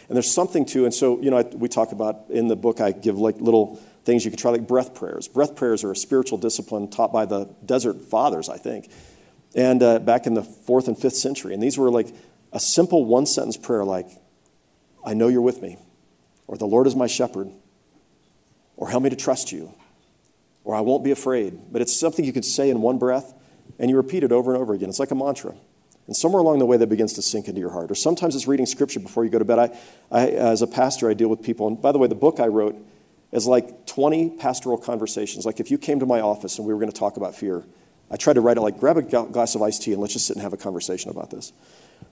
B: And there's something to, and so, you know, I, we talk about in the book, I give like little things you can try, like breath prayers. Breath prayers are a spiritual discipline taught by the desert fathers, I think, and uh, back in the fourth and fifth century. And these were like a simple one sentence prayer like, I know you're with me, or the Lord is my shepherd, or help me to trust you, or I won't be afraid. But it's something you can say in one breath, and you repeat it over and over again. It's like a mantra. And somewhere along the way, that begins to sink into your heart. Or sometimes it's reading scripture before you go to bed. I, I, as a pastor, I deal with people. And by the way, the book I wrote is like 20 pastoral conversations. Like if you came to my office and we were going to talk about fear, I tried to write it like grab a glass of iced tea and let's just sit and have a conversation about this.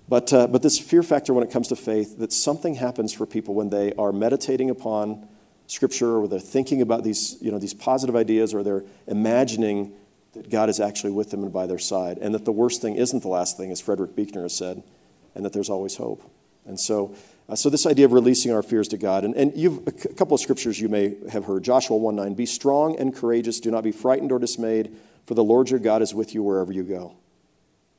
B: But, uh, but this fear factor when it comes to faith, that something happens for people when they are meditating upon Scripture or they're thinking about these, you know, these positive ideas or they're imagining that God is actually with them and by their side, and that the worst thing isn't the last thing, as Frederick Buechner has said, and that there's always hope. And so, uh, so this idea of releasing our fears to God, and, and you've, a couple of scriptures you may have heard. Joshua 1 9, be strong and courageous, do not be frightened or dismayed, for the Lord your God is with you wherever you go.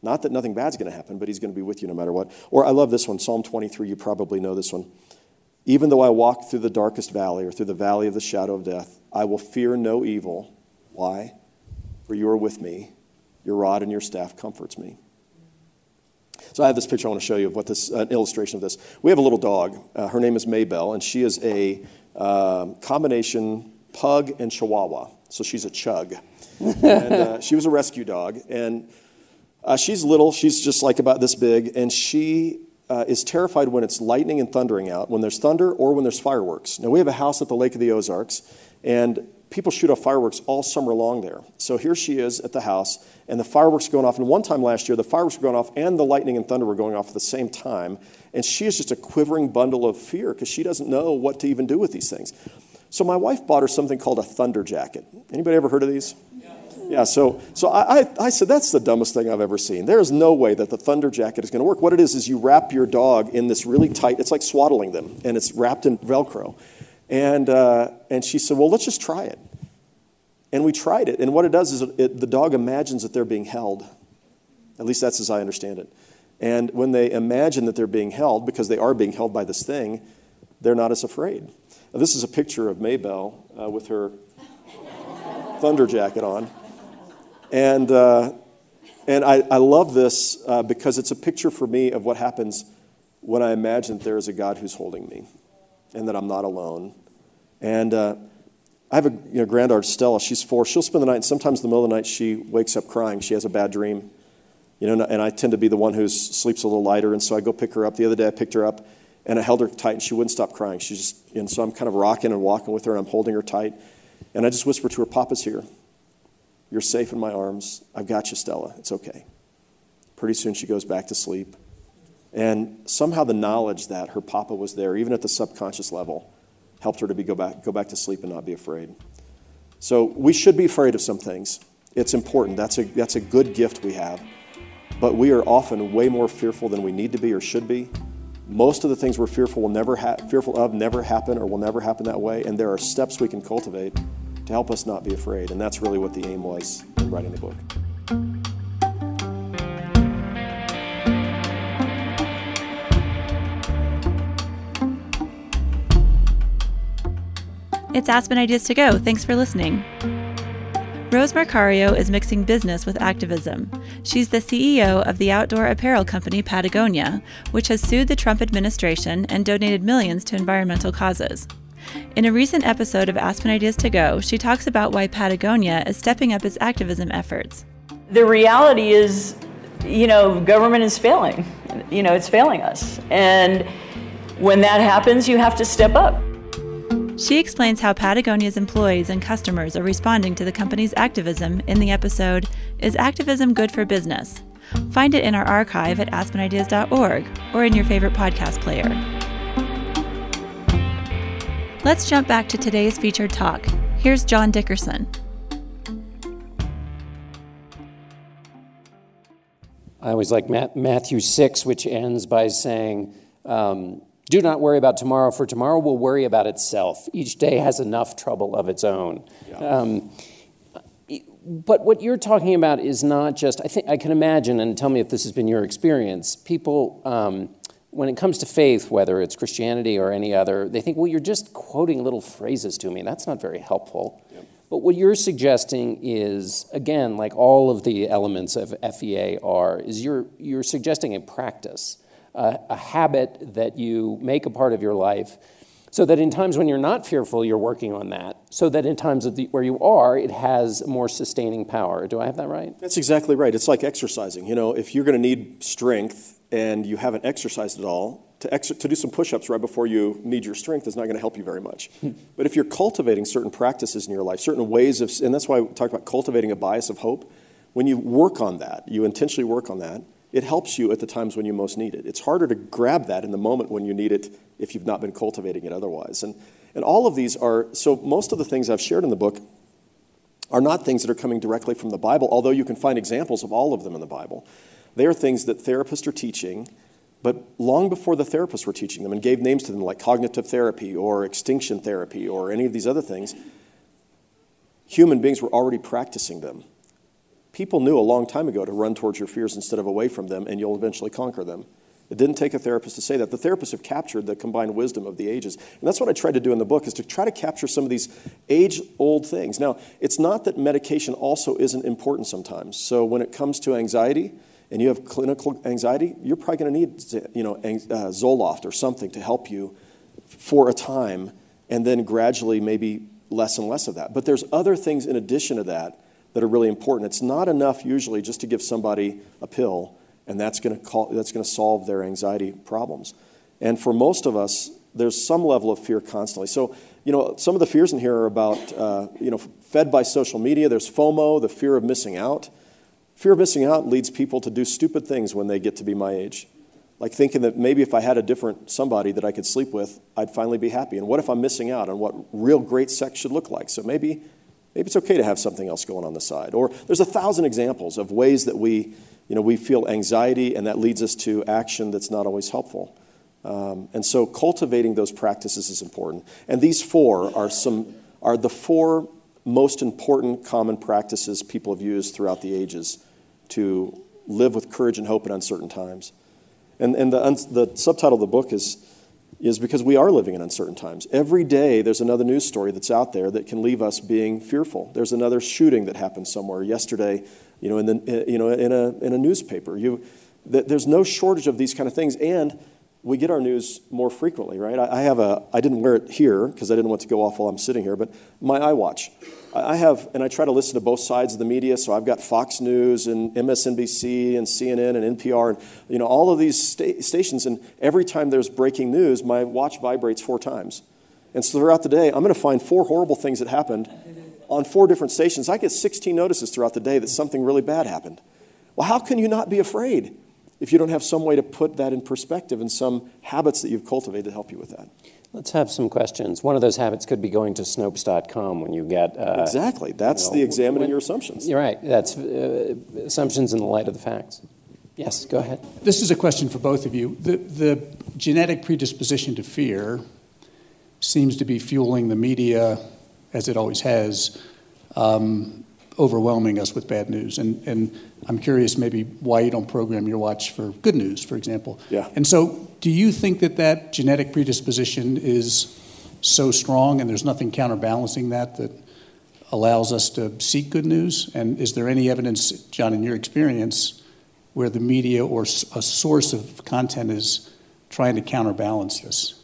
B: Not that nothing bad's going to happen, but he's going to be with you no matter what. Or I love this one, Psalm 23, you probably know this one. Even though I walk through the darkest valley or through the valley of the shadow of death, I will fear no evil. Why? For you are with me. Your rod and your staff comforts me. So I have this picture I want to show you of what this, an illustration of this. We have a little dog. Uh, her name is Maybell, and she is a uh, combination pug and chihuahua. So she's a chug. and uh, she was a rescue dog. And uh, she's little. She's just like about this big. And she uh, is terrified when it's lightning and thundering out, when there's thunder or when there's fireworks. Now, we have a house at the Lake of the Ozarks, and people shoot off fireworks all summer long there. So here she is at the house, and the fireworks are going off. And one time last year, the fireworks were going off, and the lightning and thunder were going off at the same time. And she is just a quivering bundle of fear because she doesn't know what to even do with these things. So my wife bought her something called a thunder jacket. Anybody ever heard of these? Yeah, so, so I, I, I, said, that's the dumbest thing I've ever seen. There is no way that the thunder jacket is going to work. What it is, is you wrap your dog in this really tight, it's like swaddling them, and it's wrapped in Velcro. And, uh, and she said, well, let's just try it. And we tried it. And what it does is it, it, the dog imagines that they're being held. At least that's as I understand it. And when they imagine that they're being held, because they are being held by this thing, they're not as afraid. Now, this is a picture of Maybelle uh, with her thunder jacket on. And, uh, and I, I love this uh, because it's a picture for me of what happens when I imagine that there is a God who's holding me and that I'm not alone. And uh, I have a you know, granddaughter, Stella. She's four. She'll spend the night, and sometimes in the middle of the night, she wakes up crying. She has a bad dream. You know, and I tend to be the one who sleeps a little lighter, and so I go pick her up. The other day, I picked her up, and I held her tight, and she wouldn't stop crying. She just, and so I'm kind of rocking and walking with her, and I'm holding her tight. And I just whisper to her, Papa's here. You're safe in my arms. I've got you, Stella. It's okay. Pretty soon she goes back to sleep. And somehow the knowledge that her papa was there, even at the subconscious level, helped her to be, go, back, go back to sleep and not be afraid. So we should be afraid of some things. It's important. That's a, that's a good gift we have. But we are often way more fearful than we need to be or should be Most of the things we're fearful will never ha- fearful of never happen or will never happen that way, and there are steps we can cultivate to help us not be afraid. And that's really what the aim was in writing the book.
A: It's Aspen Ideas to Go. Thanks for listening. Rose Marcario is mixing business with activism. She's the CEO of the outdoor apparel company Patagonia, which has sued the Trump administration and donated millions to environmental causes. In a recent episode of Aspen Ideas to Go, she talks about why Patagonia is stepping up its activism efforts.
D: The reality is, you know, government is failing. You know, it's failing us. And when that happens, you have to step up.
A: She explains how Patagonia's employees and customers are responding to the company's activism in the episode Is Activism Good for Business? Find it in our archive at aspenideas.org or in your favorite podcast player. Let's jump back to today's featured talk. Here's John Dickerson.
C: I always like Matthew 6, which ends by saying, um, do not worry about tomorrow, for tomorrow will worry about itself. Each day has enough trouble of its own. Yeah. Um, but what you're talking about is not just, I think I can imagine, and tell me if this has been your experience, people, um, when it comes to faith, whether it's Christianity or any other, they think, well, you're just quoting little phrases to me. That's not very helpful. Yep. But what you're suggesting is, again, like all of the elements of FEAR, is you're, you're suggesting a practice a, a habit that you make a part of your life so that in times when you're not fearful, you're working on that, so that in times the, where you are, it has more sustaining power. Do I have that right?
B: That's exactly right. It's like exercising. You know, if you're going to need strength and you haven't exercised at all, to, ex- to do some push ups right before you need your strength is not going to help you very much. Hmm. but if you're cultivating certain practices in your life, certain ways of, and that's why we talk about cultivating a bias of hope, when you work on that, you intentionally work on that, it helps you at the times when you most need it. It's harder to grab that in the moment when you need it if you've not been cultivating it otherwise. And, and all of these are, so most of the things I've shared in the book are not things that are coming directly from the Bible, although you can find examples of all of them in the Bible. They are things that therapists are teaching, but long before the therapists were teaching them and gave names to them like cognitive therapy or extinction therapy or any of these other things, human beings were already practicing them. People knew a long time ago to run towards your fears instead of away from them, and you'll eventually conquer them. It didn't take a therapist to say that. The therapists have captured the combined wisdom of the ages. And that's what I tried to do in the book is to try to capture some of these age-old things. Now, it's not that medication also isn't important sometimes. So when it comes to anxiety and you have clinical anxiety, you're probably going to need you know, uh, Zoloft or something to help you for a time and then gradually maybe less and less of that. But there's other things in addition to that that are really important. It's not enough usually just to give somebody a pill and that's going to solve their anxiety problems. And for most of us, there's some level of fear constantly. So, you know, some of the fears in here are about, uh, you know, fed by social media. There's FOMO, the fear of missing out. Fear of missing out leads people to do stupid things when they get to be my age. Like thinking that maybe if I had a different somebody that I could sleep with, I'd finally be happy. And what if I'm missing out on what real great sex should look like? So maybe Maybe it's okay to have something else going on the side. Or there's a thousand examples of ways that we, you know, we feel anxiety and that leads us to action that's not always helpful. Um, and so cultivating those practices is important. And these four are some are the four most important common practices people have used throughout the ages to live with courage and hope in uncertain times. And, and the, the subtitle of the book is is because we are living in uncertain times. Every day there's another news story that's out there that can leave us being fearful. There's another shooting that happened somewhere yesterday, you know, in, the, you know, in, a, in a newspaper. You, there's no shortage of these kind of things, and we get our news more frequently, right? I, have a, I didn't wear it here because I didn't want to go off while I'm sitting here, but my iWatch. I have, and I try to listen to both sides of the media. So I've got Fox News and MSNBC and CNN and NPR and you know all of these sta- stations. And every time there's breaking news, my watch vibrates four times. And so throughout the day, I'm going to find four horrible things that happened on four different stations. I get 16 notices throughout the day that something really bad happened. Well, how can you not be afraid if you don't have some way to put that in perspective and some habits that you've cultivated to help you with that?
C: Let's have some questions. One of those habits could be going to Snopes.com when you get.
B: Uh, exactly. That's you know, the examining when, your assumptions.
C: You're right. That's uh, assumptions in the light of the facts. Yes, go ahead.
E: This is a question for both of you. The, the genetic predisposition to fear seems to be fueling the media, as it always has, um, overwhelming us with bad news. And, and I'm curious maybe why you don't program your watch for good news, for example.
B: Yeah.
E: And so, do you think that that genetic predisposition is so strong and there's nothing counterbalancing that that allows us to seek good news? And is there any evidence, John, in your experience, where the media or a source of content is trying to counterbalance this?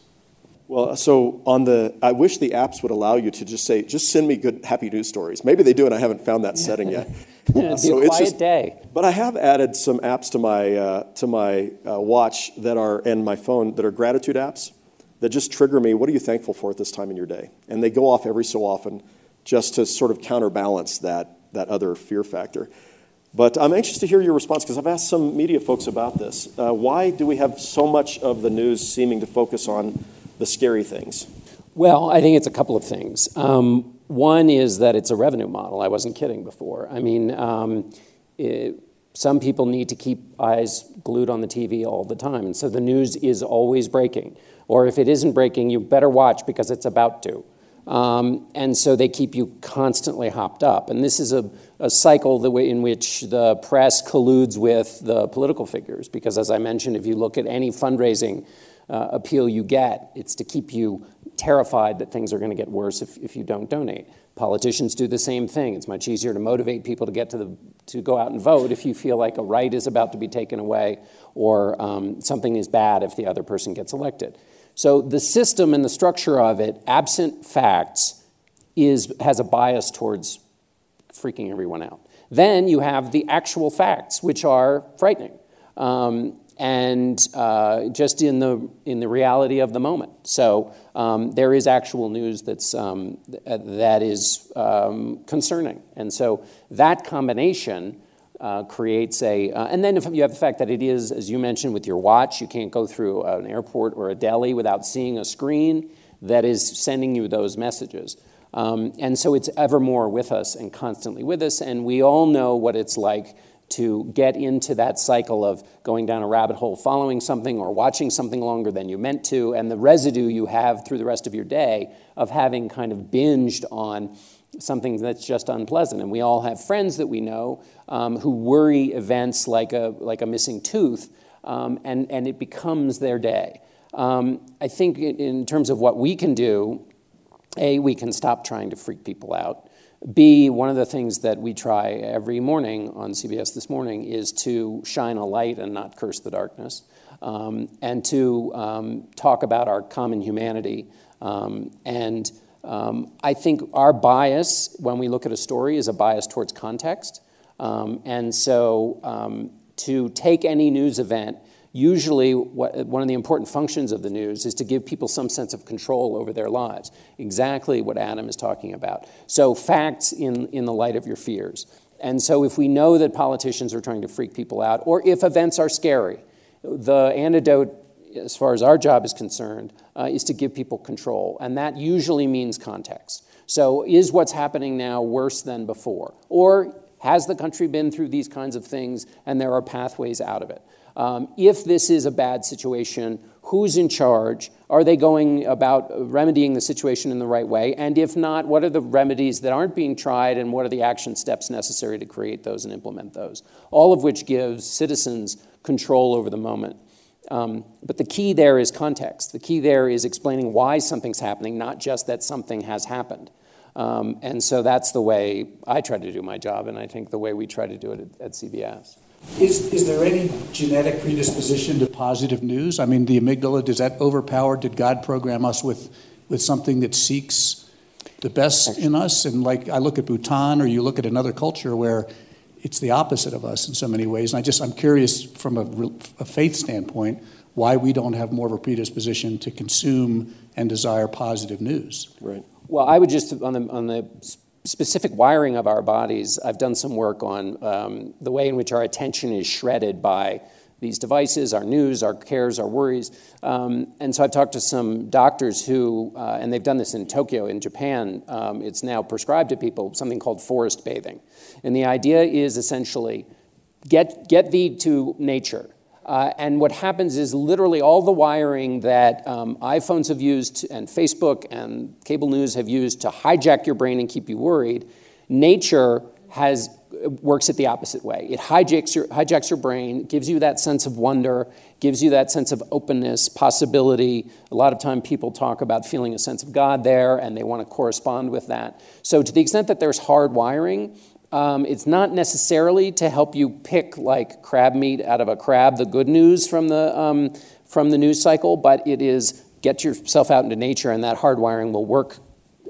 B: Well, so on the, I wish the apps would allow you to just say, just send me good, happy news stories. Maybe they do, and I haven't found that setting yet.
C: It'd so be a quiet just, day.
B: But I have added some apps to my uh, to my uh, watch that are and my phone that are gratitude apps that just trigger me. What are you thankful for at this time in your day? And they go off every so often, just to sort of counterbalance that that other fear factor. But I'm anxious to hear your response because I've asked some media folks about this. Uh, why do we have so much of the news seeming to focus on the scary things?
C: Well, I think it's a couple of things. Um, one is that it's a revenue model. I wasn't kidding before. I mean, um, it, some people need to keep eyes glued on the TV all the time. And so the news is always breaking. Or if it isn't breaking, you better watch because it's about to. Um, and so they keep you constantly hopped up. And this is a, a cycle in which the press colludes with the political figures. Because as I mentioned, if you look at any fundraising uh, appeal you get. It's to keep you terrified that things are going to get worse if, if you don't donate. Politicians do the same thing. It's much easier to motivate people to get to the to go out and vote if you feel like a right is about to be taken away or um, something is bad if the other person gets elected. So the system and the structure of it, absent facts, is has a bias towards freaking everyone out. Then you have the actual facts, which are frightening. Um, and uh, just in the in the reality of the moment. So um, there is actual news that's um, that is um, concerning, and so that combination. Uh, creates a, uh, and then if you have the fact that it is, as you mentioned, with your watch, you can't go through an airport or a deli without seeing a screen that is sending you those messages. Um, and so it's ever more with us and constantly with us, and we all know what it's like to get into that cycle of going down a rabbit hole, following something or watching something longer than you meant to, and the residue you have through the rest of your day of having kind of binged on something that's just unpleasant. And we all have friends that we know um, who worry events like a, like a missing tooth, um, and, and it becomes their day. Um, I think in terms of what we can do, A, we can stop trying to freak people out. B, one of the things that we try every morning on CBS This Morning is to shine a light and not curse the darkness, um, and to um, talk about our common humanity. Um, and um, I think our bias when we look at a story is a bias towards context. Um, and so um, to take any news event usually one of the important functions of the news is to give people some sense of control over their lives. Exactly what Adam is talking about. So, facts in, in the light of your fears. And so, if we know that politicians are trying to freak people out, or if events are scary, the antidote, as far as our job is concerned, uh, is to give people control. And that usually means context. So, is what's happening now worse than before? Or has the country been through these kinds of things and there are pathways out of it? Um, if this is a bad situation, who's in charge? Are they going about remedying the situation in the right way? And if not, what are the remedies that aren't being tried and what are the action steps necessary to create those and implement those? All of which gives citizens control over the moment. Um, but the key there is context. The key there is explaining why something's happening, not just that something has happened. Um, and so that's the way I try to do my job, and I think the way we try to do it at, at CBS.
E: Is, is there any genetic predisposition to positive news? I mean, the amygdala, does that overpower? Did God program us with, with something that seeks the best in us? And like I look at Bhutan or you look at another culture where it's the opposite of us in so many ways. And I just, I'm curious from a, a faith standpoint why we don't have more of a predisposition to consume and desire positive news.
B: Right.
C: Well, I would just, on the, on the specific wiring of our bodies, I've done some work on um, the way in which our attention is shredded by these devices, our news, our cares, our worries. Um, and so I've talked to some doctors who, uh, and they've done this in Tokyo, in Japan, um, it's now prescribed to people something called forest bathing. And the idea is essentially get, get thee to nature. Uh, and what happens is literally all the wiring that um, iPhones have used and Facebook and cable news have used to hijack your brain and keep you worried, nature has works it the opposite way. It hijacks your, hijacks your brain, gives you that sense of wonder, gives you that sense of openness, possibility. A lot of time people talk about feeling a sense of God there, and they want to correspond with that. So, to the extent that there's hard wiring, um, it's not necessarily to help you pick like crab meat out of a crab, the good news from the, um, from the news cycle, but it is get yourself out into nature, and that hardwiring will work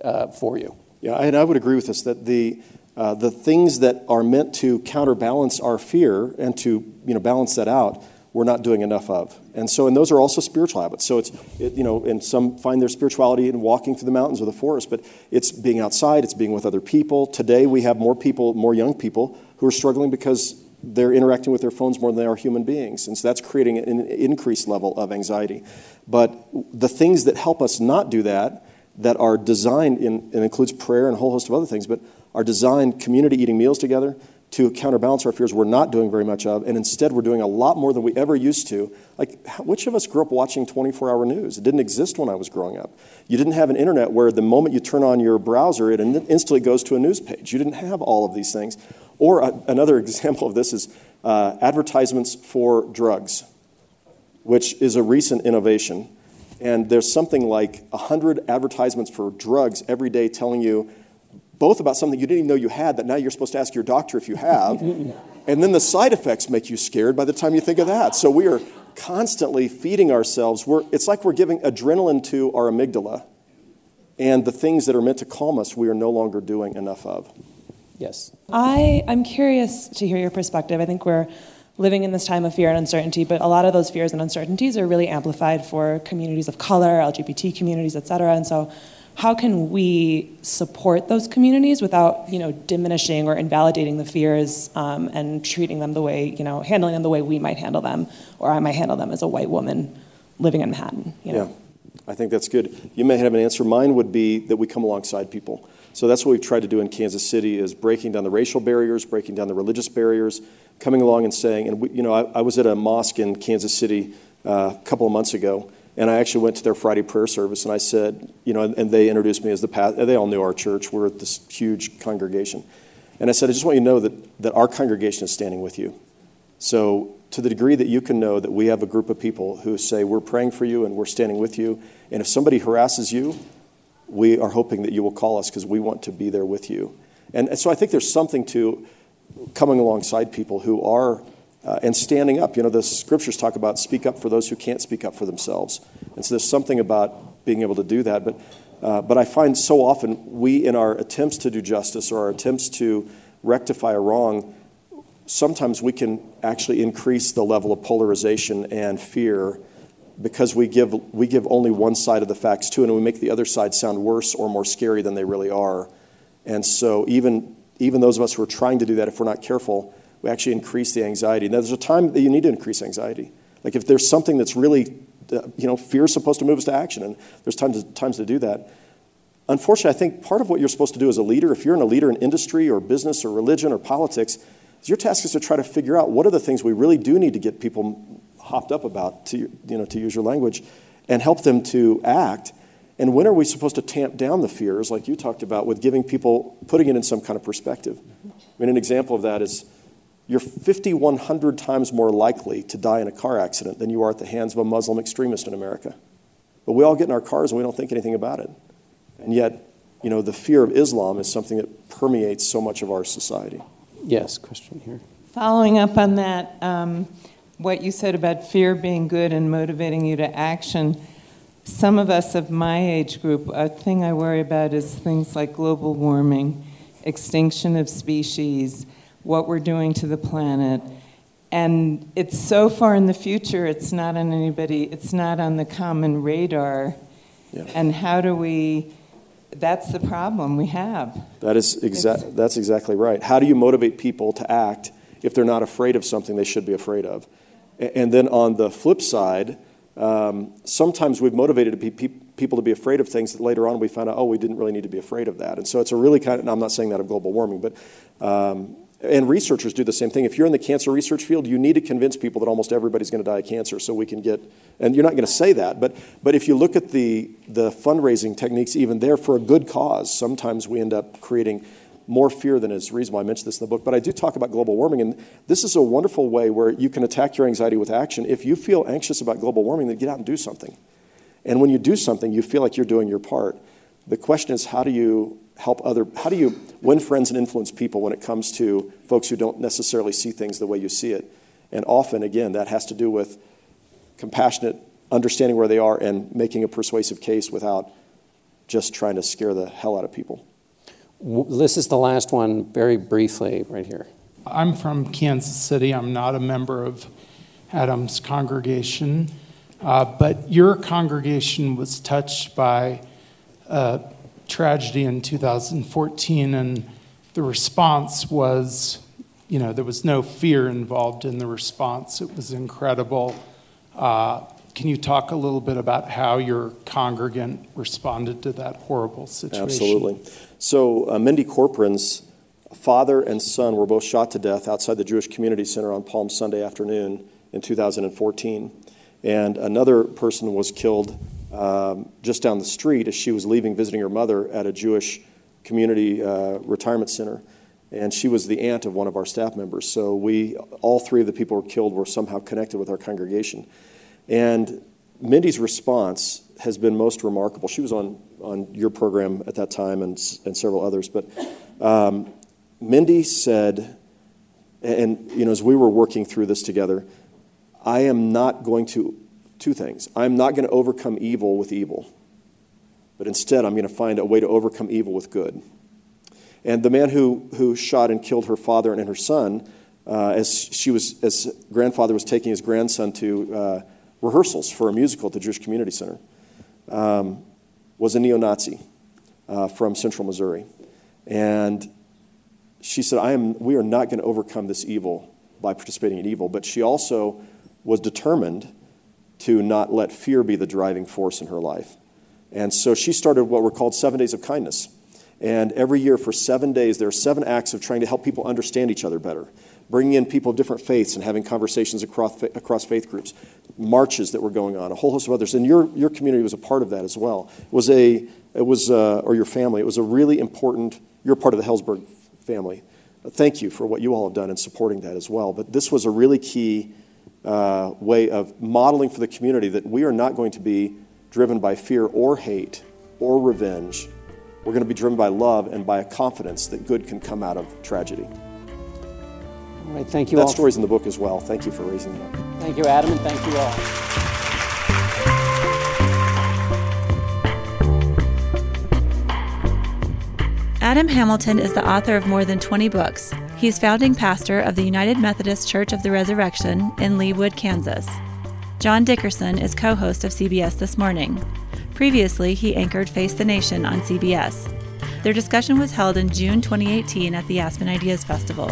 C: uh, for you.
B: Yeah, and I would agree with this that the uh, the things that are meant to counterbalance our fear and to you know balance that out we're not doing enough of. And so and those are also spiritual habits. So it's it, you know and some find their spirituality in walking through the mountains or the forest but it's being outside it's being with other people. Today we have more people more young people who are struggling because they're interacting with their phones more than they are human beings. And so that's creating an increased level of anxiety. But the things that help us not do that that are designed in and includes prayer and a whole host of other things but are designed community eating meals together to counterbalance our fears we're not doing very much of, and instead we're doing a lot more than we ever used to. Like, which of us grew up watching 24 hour news? It didn't exist when I was growing up. You didn't have an internet where the moment you turn on your browser, it instantly goes to a news page. You didn't have all of these things. Or uh, another example of this is uh, advertisements for drugs, which is a recent innovation. And there's something like 100 advertisements for drugs every day telling you both about something you didn't even know you had that now you're supposed to ask your doctor if you have. and then the side effects make you scared by the time you think of that. So we are constantly feeding ourselves. We're, it's like we're giving adrenaline to our amygdala. And the things that are meant to calm us, we are no longer doing enough of.
C: Yes.
F: I, I'm curious to hear your perspective. I think we're living in this time of fear and uncertainty, but a lot of those fears and uncertainties are really amplified for communities of color, LGBT communities, et cetera. And so how can we support those communities without you know diminishing or invalidating the fears um, and treating them the way you know handling them the way we might handle them or I might handle them as a white woman living in Manhattan. You know?
B: Yeah, I think that's good. You may have an answer. Mine would be that we come alongside people. So that's what we've tried to do in Kansas City is breaking down the racial barriers, breaking down the religious barriers, coming along and saying, and we, you know, I, I, was at a mosque in Kansas City uh, a couple of months ago, and I actually went to their Friday prayer service and I said, you know, and they introduced me as the pastor. They all knew our church. We're at this huge congregation. And I said, I just want you to know that, that our congregation is standing with you. So, to the degree that you can know that we have a group of people who say, we're praying for you and we're standing with you. And if somebody harasses you, we are hoping that you will call us because we want to be there with you. And, and so I think there's something to coming alongside people who are uh, and standing up. You know, the scriptures talk about speak up for those who can't speak up for themselves. And so there's something about being able to do that. But, uh, but I find so often we, in our attempts to do justice or our attempts to rectify a wrong, sometimes we can actually increase the level of polarization and fear because we give, we give only one side of the facts too, and we make the other side sound worse or more scary than they really are. And so even, even those of us who are trying to do that, if we're not careful, we actually increase the anxiety. Now, there's a time that you need to increase anxiety. Like if there's something that's really, uh, you know, fear is supposed to move us to action, and there's times, times to do that. Unfortunately, I think part of what you're supposed to do as a leader, if you're in a leader in industry or business or religion or politics, is your task is to try to figure out what are the things we really do need to get people hopped up about, to, you know, to use your language, and help them to act. And when are we supposed to tamp down the fears, like you talked about, with giving people, putting it in some kind of perspective? I mean, an example of that is you're 5,100 times more likely to die in a car accident than you are at the hands of a Muslim extremist in America. But we all get in our cars and we don't think anything about it. And yet, you know, the fear of Islam is something that permeates so much of our society.
C: Yes, question here.
G: Following up on that, um, what you said about fear being good and motivating you to action, some of us of my age group, a thing I worry about is things like global warming, extinction of species what we're doing to the planet. And it's so far in the future, it's not on anybody, it's not on the common radar. Yeah. And how do we, that's the problem we have.
B: That is exa- that's exactly right. How do you motivate people to act if they're not afraid of something they should be afraid of? And then on the flip side, um, sometimes we've motivated people to be afraid of things that later on we find out, oh, we didn't really need to be afraid of that. And so it's a really kind of, I'm not saying that of global warming, but um, and researchers do the same thing. If you're in the cancer research field, you need to convince people that almost everybody's going to die of cancer so we can get, and you're not going to say that, but, but if you look at the, the fundraising techniques, even there for a good cause, sometimes we end up creating more fear than is reasonable. I mentioned this in the book, but I do talk about global warming, and this is a wonderful way where you can attack your anxiety with action. If you feel anxious about global warming, then get out and do something. And when you do something, you feel like you're doing your part. The question is, how do you help other, how do you win friends and influence people when it comes to folks who don't necessarily see things the way you see it? And often, again, that has to do with compassionate understanding where they are and making a persuasive case without just trying to scare the hell out of people.
C: This is the last one, very briefly, right here.
H: I'm from Kansas City. I'm not a member of Adam's congregation, uh, but your congregation was touched by uh, tragedy in 2014, and the response was, you know, there was no fear involved in the response. It was incredible. Uh, can you talk a little bit about how your congregant responded to that horrible situation?
B: Absolutely. So, uh, Mindy Corporon's father and son were both shot to death outside the Jewish Community Center on Palm Sunday afternoon in 2014. And another person was killed um, just down the street as she was leaving visiting her mother at a Jewish community uh, retirement center. And she was the aunt of one of our staff members. So we, all three of the people who were killed were somehow connected with our congregation. And Mindy's response has been most remarkable. She was on, on your program at that time and, and several others. But um, Mindy said, and you know, as we were working through this together, I am not going to two things. I'm not going to overcome evil with evil, but instead I'm going to find a way to overcome evil with good. And the man who, who shot and killed her father and her son, uh, as she was, as grandfather was taking his grandson to uh, rehearsals for a musical at the Jewish Community Center, um, was a neo-Nazi uh, from Central Missouri, and she said, "I am. We are not going to overcome this evil by participating in evil." But she also was determined to not let fear be the driving force in her life. And so she started what were called seven days of kindness. And every year for seven days, there are seven acts of trying to help people understand each other better, bringing in people of different faiths and having conversations across, across faith groups, marches that were going on, a whole host of others. And your, your community was a part of that as well. It was a, it was, uh, or your family, it was a really important, you're part of the Hellsberg family. Thank you for what you all have done in supporting that as well. But this was a really key uh, way of modeling for the community that we are not going to be driven by fear or hate or revenge. We're going to be driven by love and by a confidence that good can come out of tragedy.
C: All right, thank you
B: that
C: all.
B: That story's in the book as well. Thank you for raising that.
C: Thank you, Adam, and thank you all.
A: Adam Hamilton is the author of more than 20 books, He's founding pastor of the United Methodist Church of the Resurrection in Leawood, Kansas. John Dickerson is co host of CBS This Morning. Previously, he anchored Face the Nation on CBS. Their discussion was held in June 2018 at the Aspen Ideas Festival.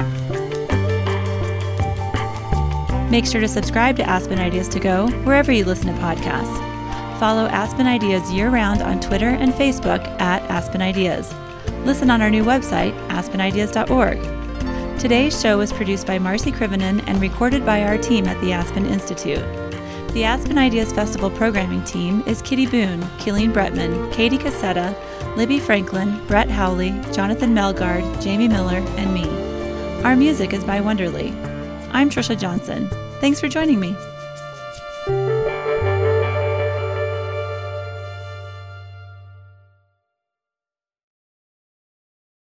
A: Make sure to subscribe to Aspen Ideas to Go wherever you listen to podcasts. Follow Aspen Ideas year round on Twitter and Facebook at Aspen Ideas. Listen on our new website, aspenideas.org. Today's show was produced by Marci Krivonen and recorded by our team at the Aspen Institute. The Aspen Ideas Festival programming team is Kitty Boone, Killeen Bretman, Katie Cassetta, Libby Franklin, Brett Howley, Jonathan Melgard, Jamie Miller, and me. Our music is by Wonderly. I'm Trisha Johnson. Thanks for joining me.